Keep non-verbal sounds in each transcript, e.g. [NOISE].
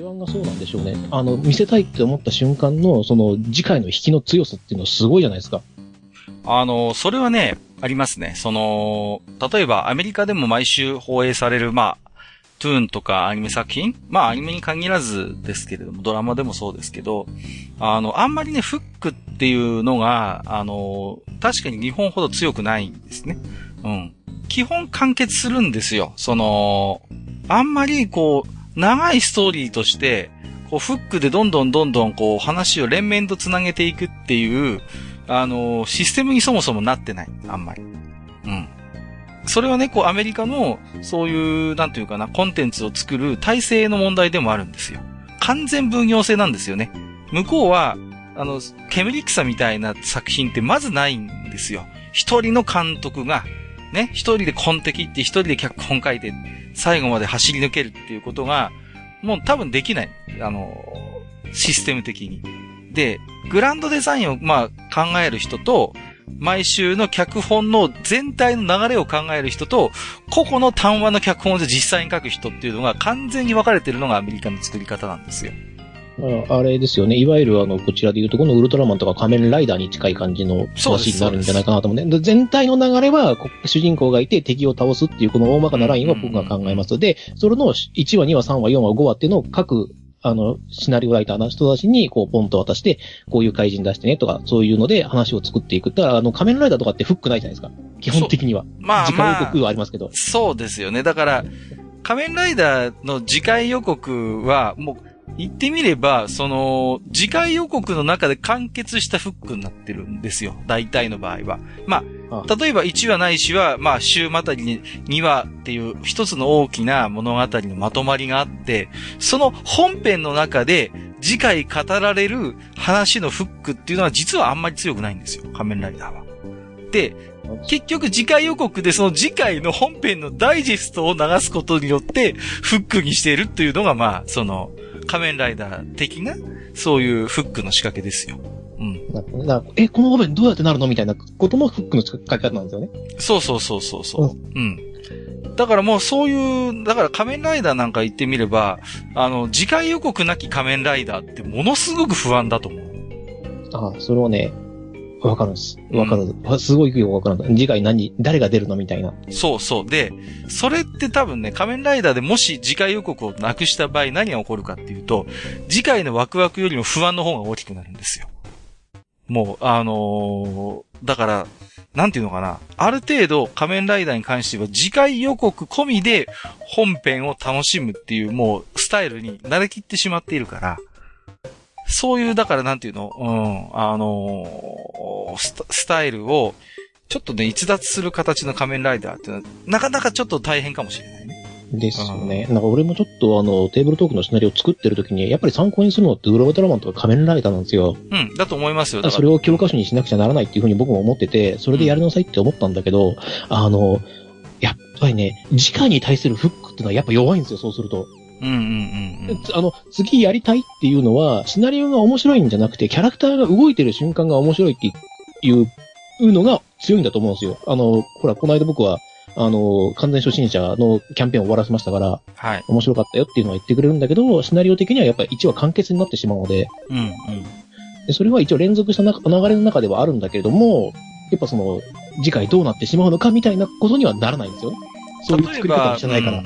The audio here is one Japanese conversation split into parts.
手腕がそうなんでしょうね。あの、見せたいって思った瞬間の、その、次回の引きの強さっていうのはすごいじゃないですか。あの、それはね、ありますね。その、例えばアメリカでも毎週放映される、まあ、トゥーンとかアニメ作品？まあアニメに限らずですけれども、ドラマでもそうですけど、あの、あんまりね、フックっていうのが、あの、確かに日本ほど強くないんですね。うん。基本完結するんですよ。その、あんまりこう、長いストーリーとして、こう、フックでどんどんどんどんこう、話を連綿と繋げていくっていう、あの、システムにそもそもなってない。あんまり。うん。それはね、こう、アメリカの、そういう、なんていうかな、コンテンツを作る体制の問題でもあるんですよ。完全分業制なんですよね。向こうは、あの、煙草みたいな作品ってまずないんですよ。一人の監督が、ね、一人でコンテキって一人で脚本書いて、最後まで走り抜けるっていうことが、もう多分できない。あの、システム的に。で、グランドデザインをまあ考える人と、毎週の脚本の全体の流れを考える人と、個々の単話の脚本で実際に書く人っていうのが完全に分かれてるのがアメリカの作り方なんですよ。あれですよね。いわゆるあの、こちらで言うとこのウルトラマンとか仮面ライダーに近い感じの話になるんじゃないかなと思うんで、全体の流れは主人公がいて敵を倒すっていうこの大まかなラインは僕が考えます。で、それの1話、2話、3話、4話、5話っていうのを各あの、シナリオライターの人たちに、こう、ポンと渡して、こういう怪人出してね、とか、そういうので話を作っていく。だから、あの、仮面ライダーとかってフックないじゃないですか。基本的には。まあ、次回予告はありますけど。そうですよね。だから、仮面ライダーの次回予告は、もう、言ってみれば、その、次回予告の中で完結したフックになってるんですよ。大体の場合は。まあ、例えば1話ないしは、まあ、週またぎに2話っていう一つの大きな物語のまとまりがあって、その本編の中で次回語られる話のフックっていうのは実はあんまり強くないんですよ。仮面ライダーは。で、結局次回予告でその次回の本編のダイジェストを流すことによってフックにしているっていうのがまあ、その、仮面ライダー的な、そういうフックの仕掛けですよ。うん。なえ、この場面どうやってなるのみたいなこともフックの仕掛け方なんですよね。そうそうそうそうそう。うん。だからもうそういう、だから仮面ライダーなんか言ってみれば、あの、次回予告なき仮面ライダーってものすごく不安だと思う。ああ、それはね、わかるんです。わかる、うん。すごいよくわかる。次回何、誰が出るのみたいな。そうそう。で、それって多分ね、仮面ライダーでもし次回予告をなくした場合何が起こるかっていうと、次回のワクワクよりも不安の方が大きくなるんですよ。もう、あのー、だから、なんていうのかな。ある程度仮面ライダーに関しては次回予告込みで本編を楽しむっていうもうスタイルに慣れきってしまっているから、そういう、だからなんていうの、うん、あのー、ススタイルを、ちょっとね、逸脱する形の仮面ライダーっていうのは、なかなかちょっと大変かもしれないね。ですよね。なんか俺もちょっとあの、テーブルトークのシナリオを作ってる時に、やっぱり参考にするのってウルトラマンとか仮面ライダーなんですよ。うん、だと思いますよ。それを教科書にしなくちゃならないっていうふうに僕も思ってて、それでやりなさいって思ったんだけど、うん、あの、やっぱりね、時間に対するフックっていうのはやっぱ弱いんですよ、そうすると。うんうんうん、うん。あの、次やりたいっていうのは、シナリオが面白いんじゃなくて、キャラクターが動いてる瞬間が面白いっていうのが強いんだと思うんですよ。あの、ほら、この間僕は、あの、完全初心者のキャンペーンを終わらせましたから、はい。面白かったよっていうのは言ってくれるんだけど、シナリオ的にはやっぱり1話完結になってしまうので、うんうん。でそれは一応連続した流れの中ではあるんだけれども、やっぱその、次回どうなってしまうのかみたいなことにはならないんですよね。そういう作り方じゃないから。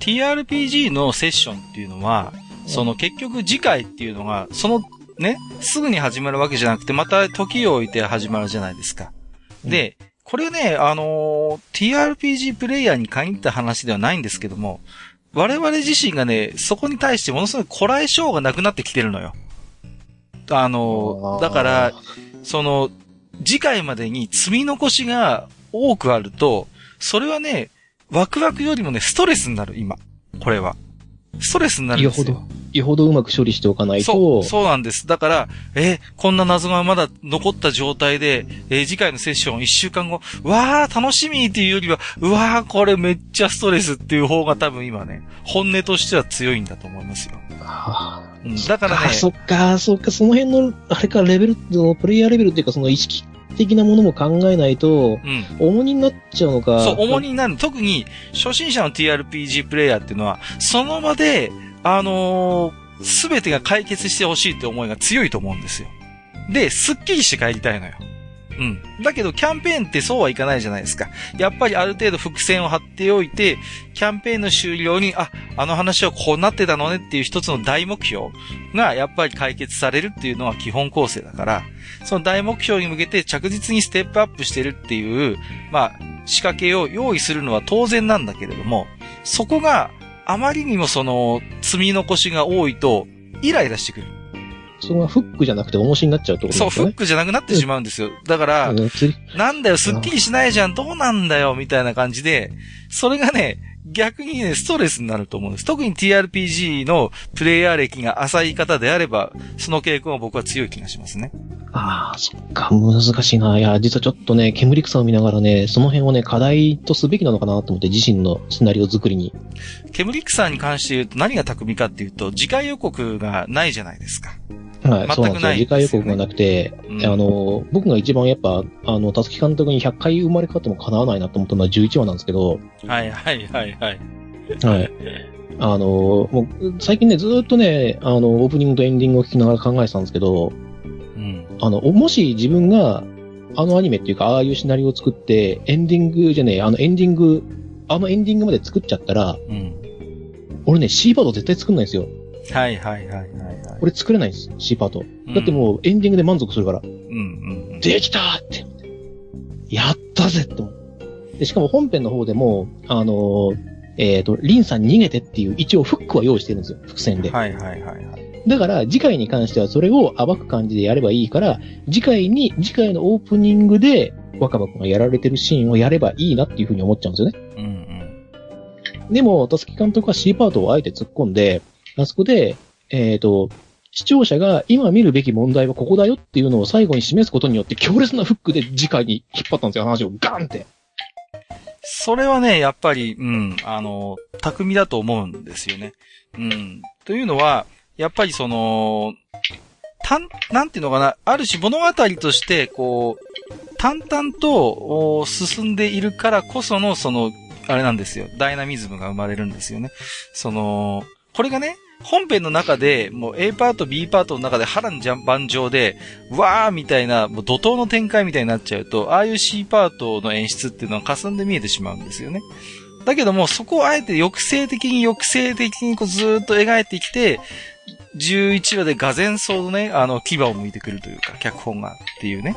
TRPG のセッションっていうのは、その結局次回っていうのが、そのね、すぐに始まるわけじゃなくて、また時を置いて始まるじゃないですか。で、これね、あのー、TRPG プレイヤーに限った話ではないんですけども、我々自身がね、そこに対してものすごいこらえ性がなくなってきてるのよ。あのー、だから、その、次回までに積み残しが多くあると、それはね、ワクワクよりもね、ストレスになる、今。これは。ストレスになるんですよ。よほど、よほどうまく処理しておかないと。そう、そうなんです。だから、えこんな謎がまだ残った状態で、えー、次回のセッション一週間後、わー、楽しみっていうよりは、うわー、これめっちゃストレスっていう方が多分今ね、本音としては強いんだと思いますよ。はあ、うん、だからね。そっか、そっか、その辺の、あれか、レベル、プレイヤーレベルっていうか、その意識的なものも考えないと、うん、重荷になっちゃうのか。そう、重荷になる。特に、初心者の TRPG プレイヤーっていうのは、その場で、あのー、すべてが解決してほしいって思いが強いと思うんですよ。で、すっきりして帰りたいのよ。うん。だけど、キャンペーンってそうはいかないじゃないですか。やっぱりある程度伏線を張っておいて、キャンペーンの終了に、あ、あの話はこうなってたのねっていう一つの大目標が、やっぱり解決されるっていうのは基本構成だから、その大目標に向けて着実にステップアップしてるっていう、まあ、仕掛けを用意するのは当然なんだけれども、そこがあまりにもその積み残しが多いと、イライラしてくる。それがフックじゃなくて重しになっちゃうってことですね。そう、フックじゃなくなってしまうんですよ。だから、なんだよ、スッキリしないじゃん、どうなんだよ、みたいな感じで、それがね、逆にね、ストレスになると思うんです。特に TRPG のプレイヤー歴が浅い方であれば、その傾向は僕は強い気がしますね。ああ、そっか、難しいな。いや、実はちょっとね、煙草を見ながらね、その辺をね、課題とすべきなのかなと思って、自身のシナリオ作りに。煙草に関して言うと何が巧みかっていうと、次回予告がないじゃないですか。はい、全くない、ね、そうなんですよ。次回予告がなくて、うん、あの、僕が一番やっぱ、あの、たつき監督に100回生まれ変わっても叶わないなと思ったのは11話なんですけど。はいはいはいはい。はい。あの、もう、最近ね、ずっとね、あの、オープニングとエンディングを聞きながら考えてたんですけど、うん。あの、もし自分が、あのアニメっていうか、ああいうシナリオを作って、エンディングじゃねえ、あのエンディング、あのエンディングまで作っちゃったら、うん。俺ね、C パート絶対作んないんですよ。はいはいはいはい、はい。俺作れないんです、C パート。だってもうエンディングで満足するから。うんうん、できたーって。やったぜって。で、しかも本編の方でも、あのー、えっ、ー、と、リンさん逃げてっていう一応フックは用意してるんですよ、伏線で。はいはいはいはい。だから、次回に関してはそれを暴く感じでやればいいから、次回に、次回のオープニングで、若葉くんがやられてるシーンをやればいいなっていうふうに思っちゃうんですよね。うんうん。でも、たすき監督は C パートをあえて突っ込んで、あそこで、えっ、ー、と、視聴者が今見るべき問題はここだよっていうのを最後に示すことによって強烈なフックで次回に引っ張ったんですよ、話をガンって。それはね、やっぱり、うん、あの、巧みだと思うんですよね。うん。というのは、やっぱりその、たん、なんていうのかな、ある種物語として、こう、淡々と進んでいるからこその、その、あれなんですよ。ダイナミズムが生まれるんですよね。その、これがね、本編の中で、もう A パート、B パートの中で波乱万丈で、わーみたいな、もう怒涛の展開みたいになっちゃうと、ああいう C パートの演出っていうのは霞んで見えてしまうんですよね。だけども、そこをあえて抑制的に抑制的にこうずーっと描いてきて、11話でがぜんそうね、あの、牙を向いてくるというか、脚本がっていうね。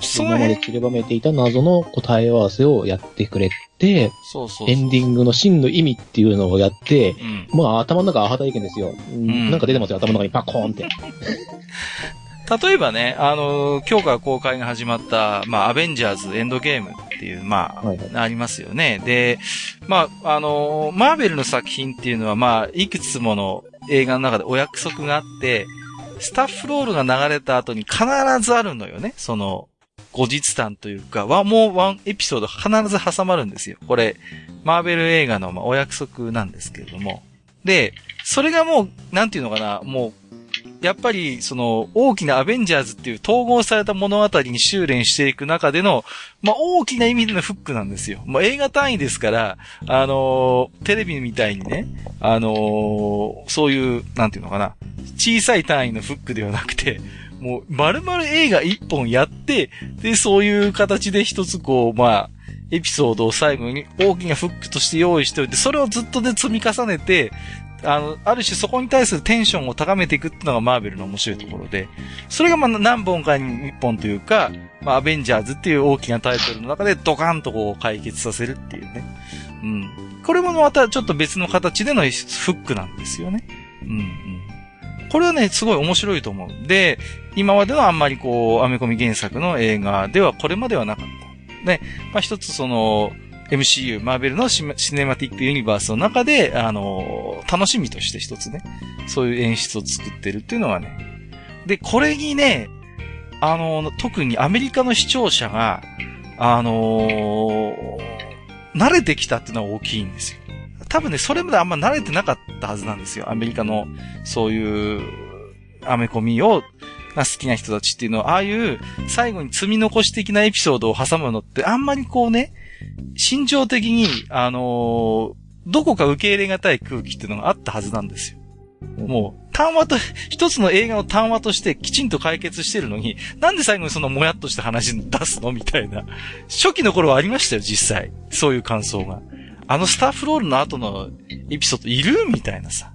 そのまで散りばめていた謎の答え合わせをやってくれて、そうそうエンディングの真の意味っていうのをやって、うん、まあ頭の中アハ体験ですよ、うん。なんか出てますよ、頭の中にパコーンって。[LAUGHS] 例えばね、あの今日から公開が始まった、まあ、アベンジャーズエンドゲームっていう、まあ、はいはい、ありますよね。で、まあ、あのマーベルの作品っていうのは、まあ、いくつもの映画の中でお約束があって、スタッフロールが流れた後に必ずあるのよね。その、後日談というか、ワンもうワンエピソード必ず挟まるんですよ。これ、マーベル映画のまあお約束なんですけれども。で、それがもう、なんていうのかな、もう、やっぱり、その、大きなアベンジャーズっていう統合された物語に修練していく中での、まあ、大きな意味でのフックなんですよ。まあ、映画単位ですから、あのー、テレビみたいにね、あのー、そういう、なんていうのかな、小さい単位のフックではなくて、もう、丸々映画一本やって、で、そういう形で一つこう、まあ、エピソードを最後に大きなフックとして用意しておいて、それをずっとで積み重ねて、あの、ある種そこに対するテンションを高めていくっていうのがマーベルの面白いところで、それがまあ何本かに一本というか、まあアベンジャーズっていう大きなタイトルの中でドカンとこう解決させるっていうね。うん。これもまたちょっと別の形でのフックなんですよね。うんうん。これはね、すごい面白いと思う。で、今までのあんまりこう、アメコミ原作の映画ではこれまではなかった。で、まあ一つその、MCU、マーベルのシネマティックユニバースの中で、あの、楽しみとして一つね、そういう演出を作ってるっていうのはね。で、これにね、あの、特にアメリカの視聴者が、あの慣れてきたっていうのは大きいんですよ。多分ね、それまであんま慣れてなかったはずなんですよ。アメリカの、そういう、アメコミを、が好きな人たちっていうのは、ああいう最後に積み残し的なエピソードを挟むのってあんまりこうね、心情的に、あのー、どこか受け入れがたい空気っていうのがあったはずなんですよ。も単話と、一つの映画の単話としてきちんと解決してるのに、なんで最後にそのもやっとした話出すのみたいな。初期の頃はありましたよ、実際。そういう感想が。あのスタッフロールの後のエピソードいるみたいなさ。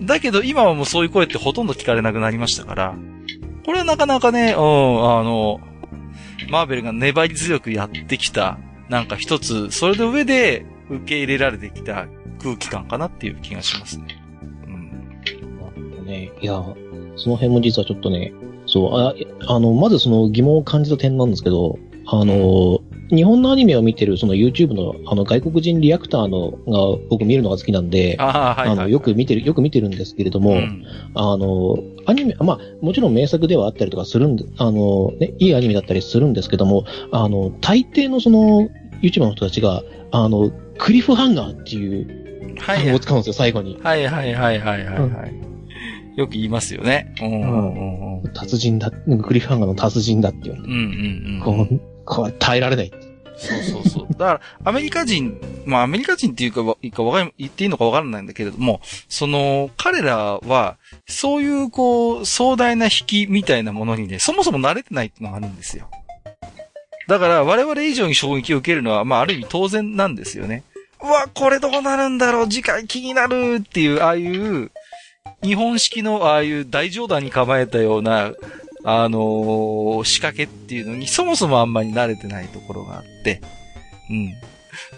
だけど今はもうそういう声ってほとんど聞かれなくなりましたから、これはなかなかね、うん、あの、マーベルが粘り強くやってきた、なんか一つ、それの上で受け入れられてきた空気感かなっていう気がしますね。うん。ね、いや、その辺も実はちょっとね、そう、あ、あの、まずその疑問を感じた点なんですけど、あの、日本のアニメを見てるその YouTube のあの外国人リアクターのが僕見るのが好きなんで、あはいはい、のよく見てる、よく見てるんですけれども、うん、あの、アニメ、まあもちろん名作ではあったりとかするんで、あの、ね、いいアニメだったりするんですけども、あの、大抵のその YouTuber の人たちが、あの、クリフハンガーっていう単語を使うんですよ、最後に。はいはいはいはいはい、はい、よく言いますよね。うんうんうん、達人だ、クリフハンガーの達人だっていう。うんうんうん。こう耐えられない。そうそうそう。[LAUGHS] だから、アメリカ人、まあアメリカ人っていうか、いいかわか言っていいのかわからないんだけれども、その、彼らは、そういうこう、壮大な引きみたいなものにね、そもそも慣れてないっていうのがあるんですよ。だから、我々以上に衝撃を受けるのは、まあある意味当然なんですよね。うわ、これどうなるんだろう次回気になるっていう、ああいう、日本式のああいう大冗談に構えたような、あのー、仕掛けっていうのにそもそもあんまり慣れてないところがあって、うん。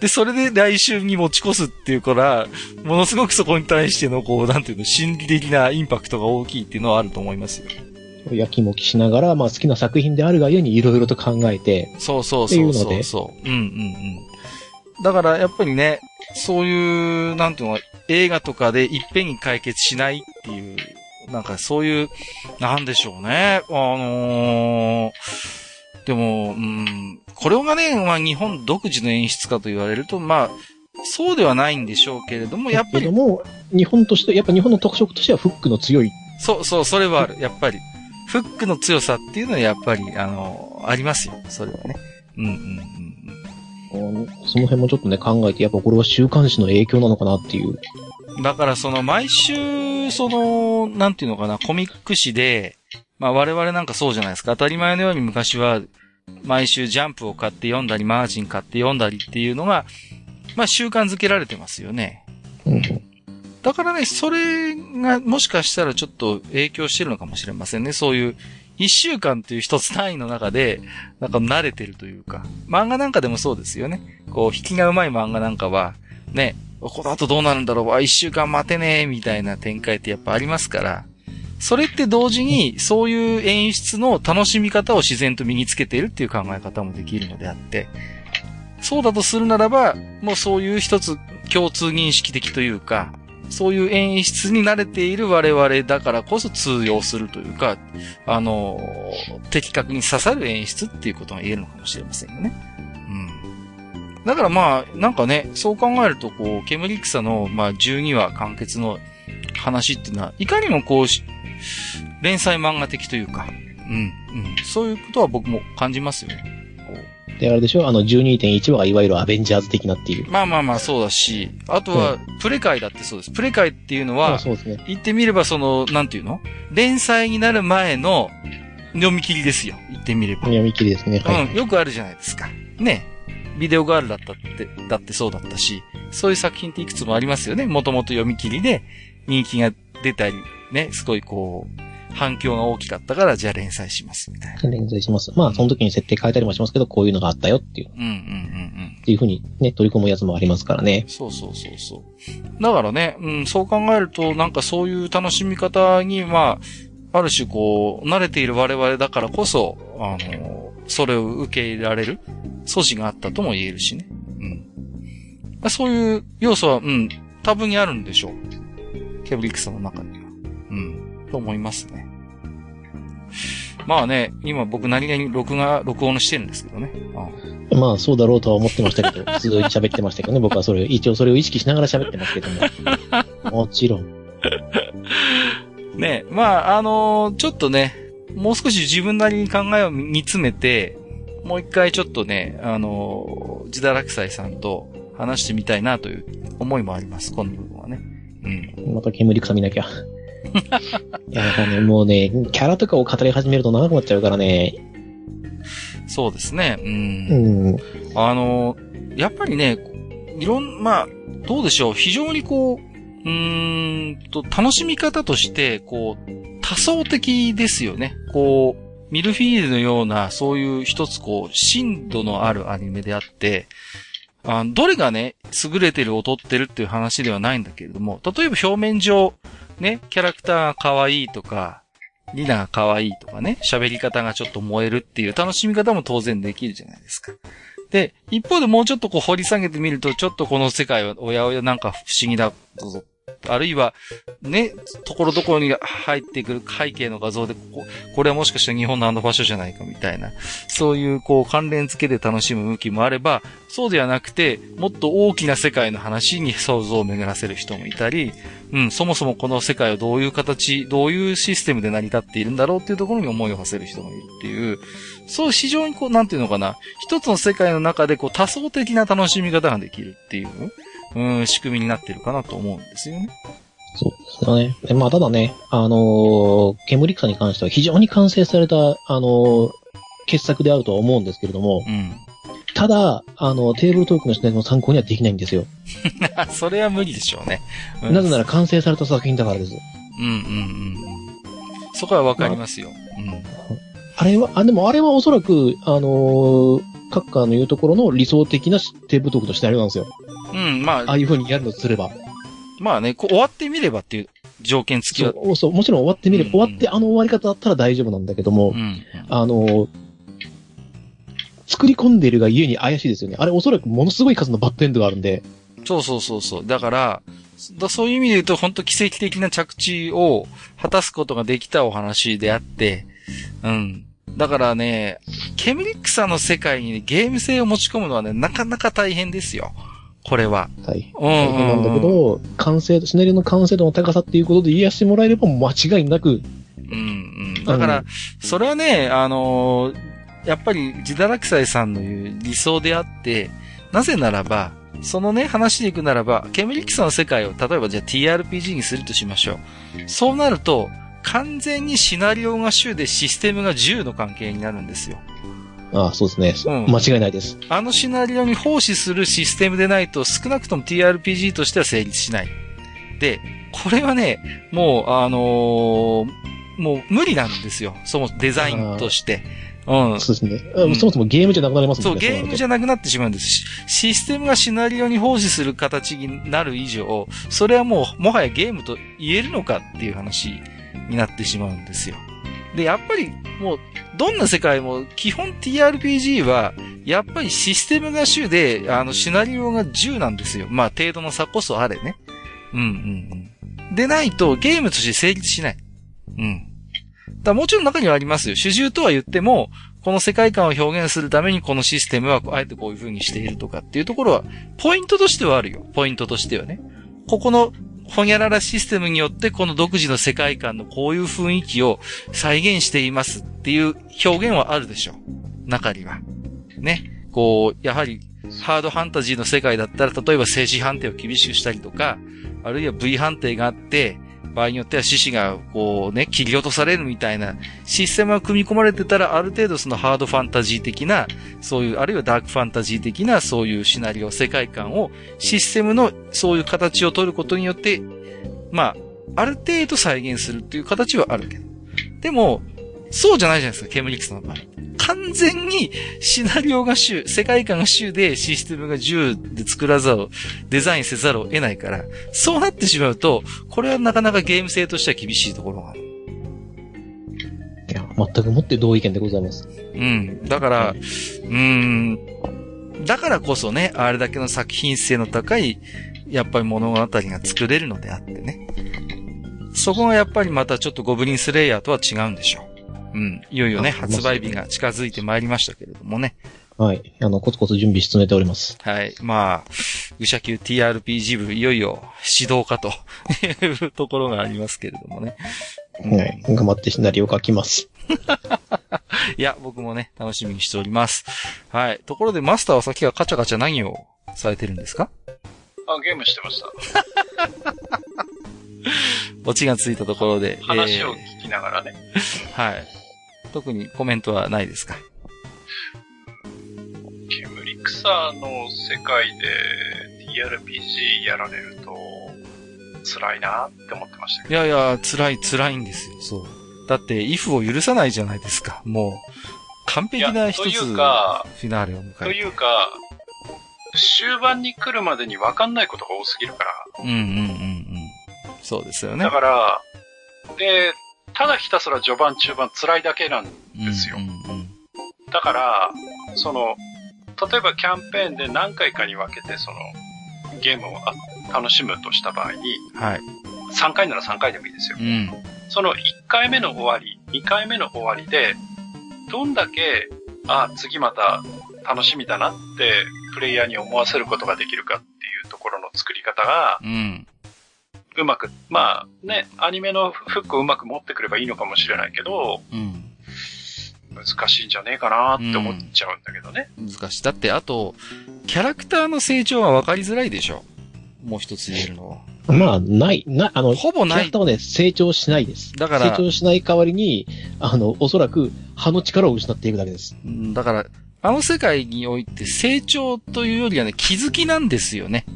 で、それで来週に持ち越すっていうから、ものすごくそこに対しての、こう、なんていうの、心理的なインパクトが大きいっていうのはあると思いますよ。やきもきしながら、まあ好きな作品であるがゆえにいろいろと考えて。そうそうそうそうそう。うんうんうん。だからやっぱりね、そういう、なんていうの、映画とかでいっぺんに解決しないっていうなんかそういう、なんでしょうね。あのー、でも、うん、これがね、まあ日本独自の演出かと言われると、まあ、そうではないんでしょうけれども、やっぱり。でも、日本として、やっぱ日本の特色としてはフックの強い。そうそう、それはある。やっぱり。フックの強さっていうのはやっぱり、あの、ありますよ。それはね。うんうんうん。その辺もちょっとね、考えて、やっぱこれは週刊誌の影響なのかなっていう。だからその毎週、その、なんていうのかな、コミック誌で、まあ我々なんかそうじゃないですか。当たり前のように昔は、毎週ジャンプを買って読んだり、マージン買って読んだりっていうのが、まあ習慣づけられてますよね。うん、だからね、それがもしかしたらちょっと影響してるのかもしれませんね。そういう、一週間という一つ単位の中で、なんか慣れてるというか。漫画なんかでもそうですよね。こう、引きが上手い漫画なんかは、ね、この後どうなるんだろう、あ、一週間待てねえ、みたいな展開ってやっぱありますから、それって同時に、そういう演出の楽しみ方を自然と身につけているっていう考え方もできるのであって、そうだとするならば、もうそういう一つ共通認識的というか、そういう演出に慣れている我々だからこそ通用するというか、あの、的確に刺さる演出っていうことが言えるのかもしれませんよね。うんだからまあ、なんかね、そう考えると、こう、煙草の、まあ、12話完結の話っていうのは、いかにもこう、連載漫画的というか、うん、うん。そういうことは僕も感じますよね。で、あれでしょ？あの、12.1話がいわゆるアベンジャーズ的なっていう。まあまあまあ、そうだし、あとは、プレイだってそうです。プレイっていうのは、そうですね。言ってみれば、その、なんていうの？連載になる前の読み切りですよ。言ってみれば。読み切りですね。はい、うん、よくあるじゃないですか。ね。ビデオガールだったって、だってそうだったし、そういう作品っていくつもありますよね。もともと読み切りで人気が出たり、ね、すごいこう、反響が大きかったから、じゃあ連載します、みたいな。連載します。まあ、その時に設定変えたりもしますけど、こういうのがあったよっていう。うんうんうんうん。っていうふうにね、取り込むやつもありますからね。そうそうそうそう。だからね、うん、そう考えると、なんかそういう楽しみ方に、まあ、ある種こう、慣れている我々だからこそ、あの、それを受け入れられる素地があったとも言えるしね。うん。そういう要素は、うん、多分にあるんでしょう。ケブリックさんの中に。と思いますね。まあね、今僕何気に録画、録音してるんですけどね。あまあそうだろうとは思ってましたけど、普通に喋ってましたけどね。[LAUGHS] 僕はそれ、一応それを意識しながら喋ってますけども。[LAUGHS] もちろん。ねまあ、あのー、ちょっとね、もう少し自分なりに考えを煮詰めて、もう一回ちょっとね、あの、自堕落斎さんと話してみたいなという思いもあります、この部分はね。うん。また煙草見なきゃ。いや、もうね、もうね、キャラとかを語り始めると長くなっちゃうからね。そうですね。う。うんん。あの、やっぱりね、いろん、まあ、どうでしょう。非常にこう、うーんと、楽しみ方として、こう、多層的ですよね。こう、ミルフィーユのような、そういう一つこう、深度のあるアニメであって、あどれがね、優れてる劣ってるっていう話ではないんだけれども、例えば表面上、ね、キャラクターが可愛いとか、リナが可愛いとかね、喋り方がちょっと燃えるっていう楽しみ方も当然できるじゃないですか。で、一方でもうちょっとこう掘り下げてみると、ちょっとこの世界はおやおやなんか不思議だぞ。あるいは、ね、ところどころに入ってくる背景の画像で、ここ、これはもしかして日本のあの場所じゃないかみたいな、そういうこう関連付けで楽しむ向きもあれば、そうではなくて、もっと大きな世界の話に想像を巡らせる人もいたり、うん、そもそもこの世界はどういう形、どういうシステムで成り立っているんだろうっていうところに思いを馳せる人もいるっていう、そう非常にこう、なんていうのかな、一つの世界の中でこう多層的な楽しみ方ができるっていう、うん、仕組みになってるかなと思うんですよね。そうですよね。でまあ、ただね、あのー、ケムリクサに関しては非常に完成された、あのー傑作であるとは思うんですけれども、うん。ただ、あの、テーブルトークの視点の参考にはできないんですよ。[LAUGHS] それは無理でしょうね。うんなぜなら完成された作品だからです。うんうんうんうん。そこはわかりますよ。うん。あれは、あ、でもあれはおそらく、あのー、カッカーの言うところの理想的なテーブルトークのシナリオなんですよ。うん、まあ、ああいう風にやるのとすれば。まあね、こう終わってみればっていう条件付きは。そう、そう、もちろん終わってみれば、うん終わってあの終わり方だったら大丈夫なんだけども、うん。あのー、作り込んでいるが家に怪しいですよね。あれおそらくものすごい数のバッドエンドがあるんで、そうそうそうそう。だから、だそういう意味で言うと、本当奇跡的な着地を果たすことができたお話であって、うん。だからね、ケミリックさんの世界に、ゲーム性を持ち込むのはね、なかなか大変ですよ。これは。大うんうんうん大変なんだけど、完成度、シナリオの完成度の高さっていうことで言い出してもらえれば間違いなく、うんうん。だから、それはね、あのーやっぱり、ジダラクサイさんの言う理想であって、なぜならば、そのね、話でいくならば、ケムリックさんの世界を、例えばじゃあ TRPG にするとしましょう。そうなると、完全にシナリオが主でシステムが10の関係になるんですよ。ああ、そうですね。うん間違いないです。あのシナリオに奉仕するシステムでないと少なくとも TRPG としては成立しない。で、これはね、もう、あのーもう無理なんですよ。そもデザインとして。うん。そうですね。あうんそもそもゲームじゃなくなりますそう、もんね。ゲームじゃなくなってしまうんですし。システムがシナリオに奉仕する形になる以上、それはもう、もはやゲームと言えるのかっていう話になってしまうんですよ。で、やっぱり、もう、どんな世界も、基本 TRPG は、やっぱりシステムが主で、あの、シナリオが10なんですよ。まあ、程度の差こそあれね。うんうんうん。でないと、ゲームとして成立しない。うん。だもちろん中にはありますよ。主従とは言っても、この世界観を表現するためにこのシステムはあえてこういう風にしているとかっていうところは、ポイントとしてはあるよ。ポイントとしてはね。ここの、ほにゃららシステムによってこの独自の世界観のこういう雰囲気を再現していますっていう表現はあるでしょう。中には。ね。こう、やはり、ハードファンタジーの世界だったら、例えば静止判定を厳しくしたりとか、あるいは V 判定があって、場合によっては獅子が、こうね、切り落とされるみたいなシステムが組み込まれてたら、ある程度そのハードファンタジー的な、そういう、あるいはダークファンタジー的な、そういうシナリオ、世界観を、システムのそういう形を取ることによって、まあ、ある程度再現するっていう形はあるけど。でも、そうじゃないじゃないですか、ケムリクスの場合。完全にシナリオが主、世界観が主でシステムが10で作らざるを、デザインせざるを得ないから、そうなってしまうと、これはなかなかゲーム性としては厳しいところがある。いや、全くもって同意見でございます。うん。だから、うーん。だからこそね、あれだけの作品性の高い、やっぱり物語が作れるのであってね。そこがやっぱりまたちょっとゴブリンスレイヤーとは違うんでしょう。うん。いよいよね、あ発売日が近づいてまいりましたけれどもね。はい。あの、コツコツ準備し進めております。はい。まあ、愚者級 TRPG 部、いよいよ指導かと [LAUGHS] いうところがありますけれどもね。はい。頑張ってシナリオ書きます。[LAUGHS] いや、僕もね、楽しみにしております。はい。ところで、マスターはさっきはカチャカチャ何をされてるんですか？あ、ゲームしてました。[LAUGHS] オチがついたところで。話を聞きながらね。はい。特にコメントはないですか？煙草の世界で TRPG やられると辛いなって思ってましたけいやいや、辛い辛いんですよ。そう。だって、イフを許さないじゃないですか。もう、完璧な一つ、フというかィナーレを迎ど。とえて。いうか、終盤に来るまでに分かんないことが多すぎるから。うんうんうんうん。そうですよね。だから、で、ただひたすら序盤中盤辛いだけなんですようんうんだから、その、例えばキャンペーンで何回かに分けて、その、ゲームをあ楽しむとした場合に、うん。はい。3回なら3回でもいいですよう。ん。その1回目の終わり、2回目の終わりで、どんだけ、あ、次また楽しみだなって、プレイヤーに思わせることができるかっていうところの作り方が、うん。うまく、まあね、アニメのフックをうまく持ってくればいいのかもしれないけど、うん。難しいんじゃねえかなって思っちゃうんだけどね。難しい。だって、あと、キャラクターの成長は分かりづらいでしょ。もう一つ言えるのは。まあ、ない、な、あの、ほぼないキャラクターはね、成長しないです。だから成長しない代わりに、あの、おそらく、歯の力を失っていくだけです。うんだから、あの世界において成長というよりはね、気づきなんですよね。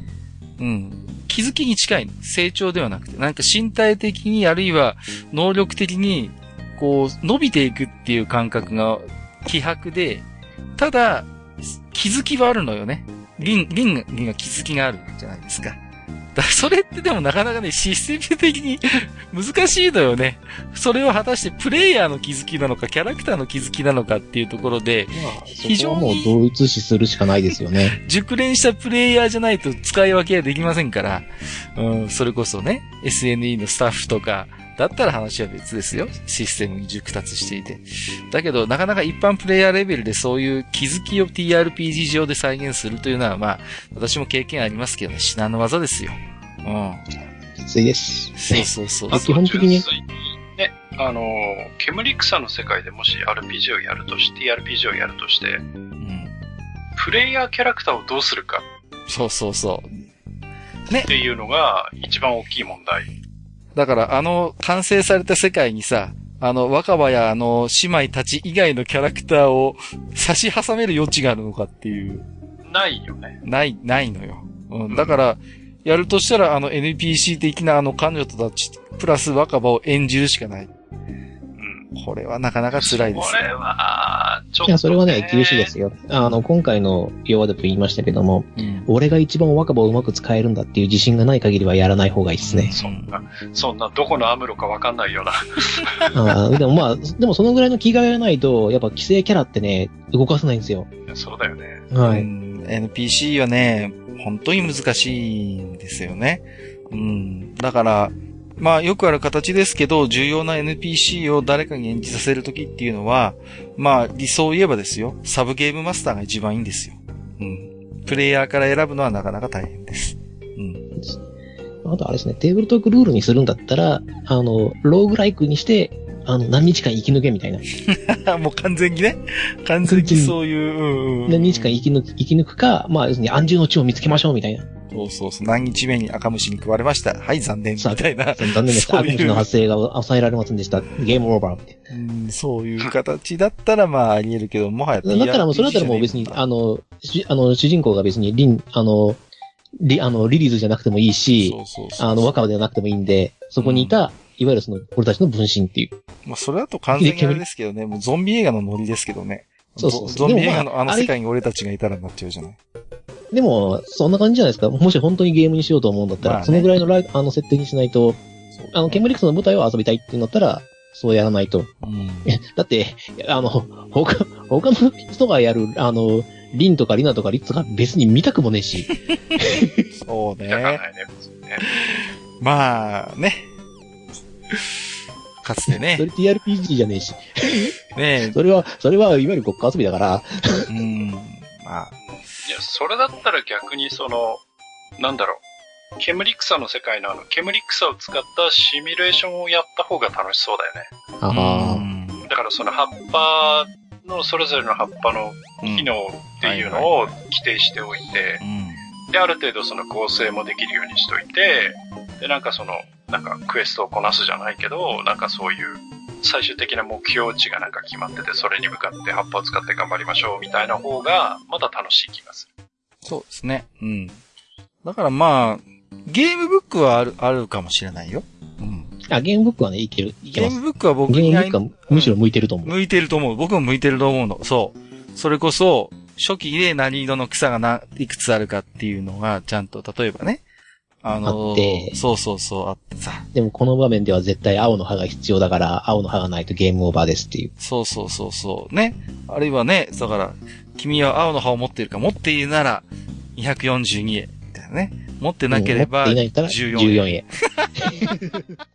うん。気づきに近い。成長ではなくて。なんか身体的に、あるいは能力的に、こう、伸びていくっていう感覚が希薄で、ただ、気づきはあるのよね。リン、リンには気づきがあるじゃないですか。だ [LAUGHS] それってでもなかなかね、システム的に [LAUGHS] 難しいのよね。それを果たしてプレイヤーの気づきなのか、キャラクターの気づきなのかっていうところで、まあ、非常にもう同一視するしかないですよね。[LAUGHS] 熟練したプレイヤーじゃないと使い分けはできませんから、うん、それこそね、SNE のスタッフとか、だったら話は別ですよ。システムに熟達していて。だけど、なかなか一般プレイヤーレベルでそういう気づきを TRPG 上で再現するというのは、まあ、私も経験ありますけどね、至難の技ですよ。うん。きついです。そうそうそうあ。基本的に？ね、あの、煙草の世界でもし RPG をやるとし、TRPG をやるとして、うん。プレイヤーキャラクターをどうするかそうそうそう。っていうのが一番大きい問題。だから、あの、完成された世界にさ、あの、若葉やあの、姉妹たち以外のキャラクターを差し挟める余地があるのかっていう、ないよね。ない、ないのよ。うん。だから、やるとしたら、あの、NPC 的なあの、彼女たち、プラス若葉を演じるしかない。うん。これはなかなか辛いですこ。れは、ちょっと、いや、それはね、厳しいですよ。あの、今回の要話でも言いましたけども、うん。俺が一番若葉をうまく使えるんだっていう自信がない限りはやらない方がいいですね。そんな、そんな、どこのアムロかわかんないような。あーでもまあ、でもそのぐらいの気概がないと、やっぱ規制キャラってね、動かせないんですよ。そうだよね。はい。うん NPC はね、本当に難しいんですよね。うん。だから、まあよくある形ですけど、重要な NPC を誰かに演じさせるときっていうのは、まあ理想を言えばですよ、サブゲームマスターが一番いいんですよ。うん。プレイヤーから選ぶのはなかなか大変です。うん。あとあれですね、テーブルトークルールにするんだったら、あの、ローグライクにして、あの、何日間生き抜けみたいな。[LAUGHS] もう完全にね、完全にそういう、うんうん。何日間生き抜く、生き抜くか、まあ、要するに安住の地を見つけましょうみたいな。そうそうそう。何日目に赤虫に食われました？はい、残念。みたいな。残念でした。そういう悪虫の発生が抑えられませんでした。ゲームオーバーみたいうん、そういう形だったらまああり得るけど、もはやな。だったらもう、それだったらもう別に、あの、しあの、主人公が別にリン、あの、リ、あの、リリーズじゃなくてもいいし、そうそうそう。あの、若葉ではなくてもいいんで、そこにいた、いわゆるその、俺たちの分身っていう。まあ、それだと完全にあれですけどね、もうゾンビ映画のノリですけどね。そうそうそうゾゾンビ映画のあの世界に俺たちがいたらなっちゃうじゃない。でも、そんな感じじゃないですか。もし本当にゲームにしようと思うんだったら、まあねそのぐらいのライあの設定にしないと、あの、ケムリックスの舞台を遊びたいってなったら、そうやらないと。うん。えだって、あの、他、他の人がやる、あの、リンとかリナとかリッツが別に見たくもねえし。[LAUGHS] そうわかんないね。ね。別にねまあ、ね。かつてそねれ、TRPG じゃねえし。ねそれは、それはいわゆる国家遊びだから、うん。まあ、いや、それだったら逆にその、なんだろう。煙草の世界のあの、煙草を使ったシミュレーションをやった方が楽しそうだよね。ああ、うんだからその葉っぱの、それぞれの葉っぱのうん機能っていうのを規定しておいて、うん。で、ある程度その合成もできるようにしといて、で、なんかその、なんかクエストをこなすじゃないけど、なんかそういう最終的な目標値がなんか決まってて、それに向かって葉っぱを使って頑張りましょうみたいな方が、まだ楽しい気がする。そうですね。うん。だからまあ、ゲームブックはある、あるかもしれないよ。うん。あ、ゲームブックはね、いける。いけます。ゲームブックは僕ゲーにムブックはむしろ向いてると思う。向いてると思う。僕も向いてると思うの。そう。それこそ、初期で何色の草がな、いくつあるかっていうのが、ちゃんと、例えばね。あのあってそうそうそう、あってさ。でもこの場面では絶対青の葉が必要だから、青の葉がないとゲームオーバーですっていう。そうそうそうそう。ね。あるいはね、だから、君は青の葉を持っているか、持っているなら、242円。みたいなね。持ってなければ、持っていないから14 14円。円。[LAUGHS]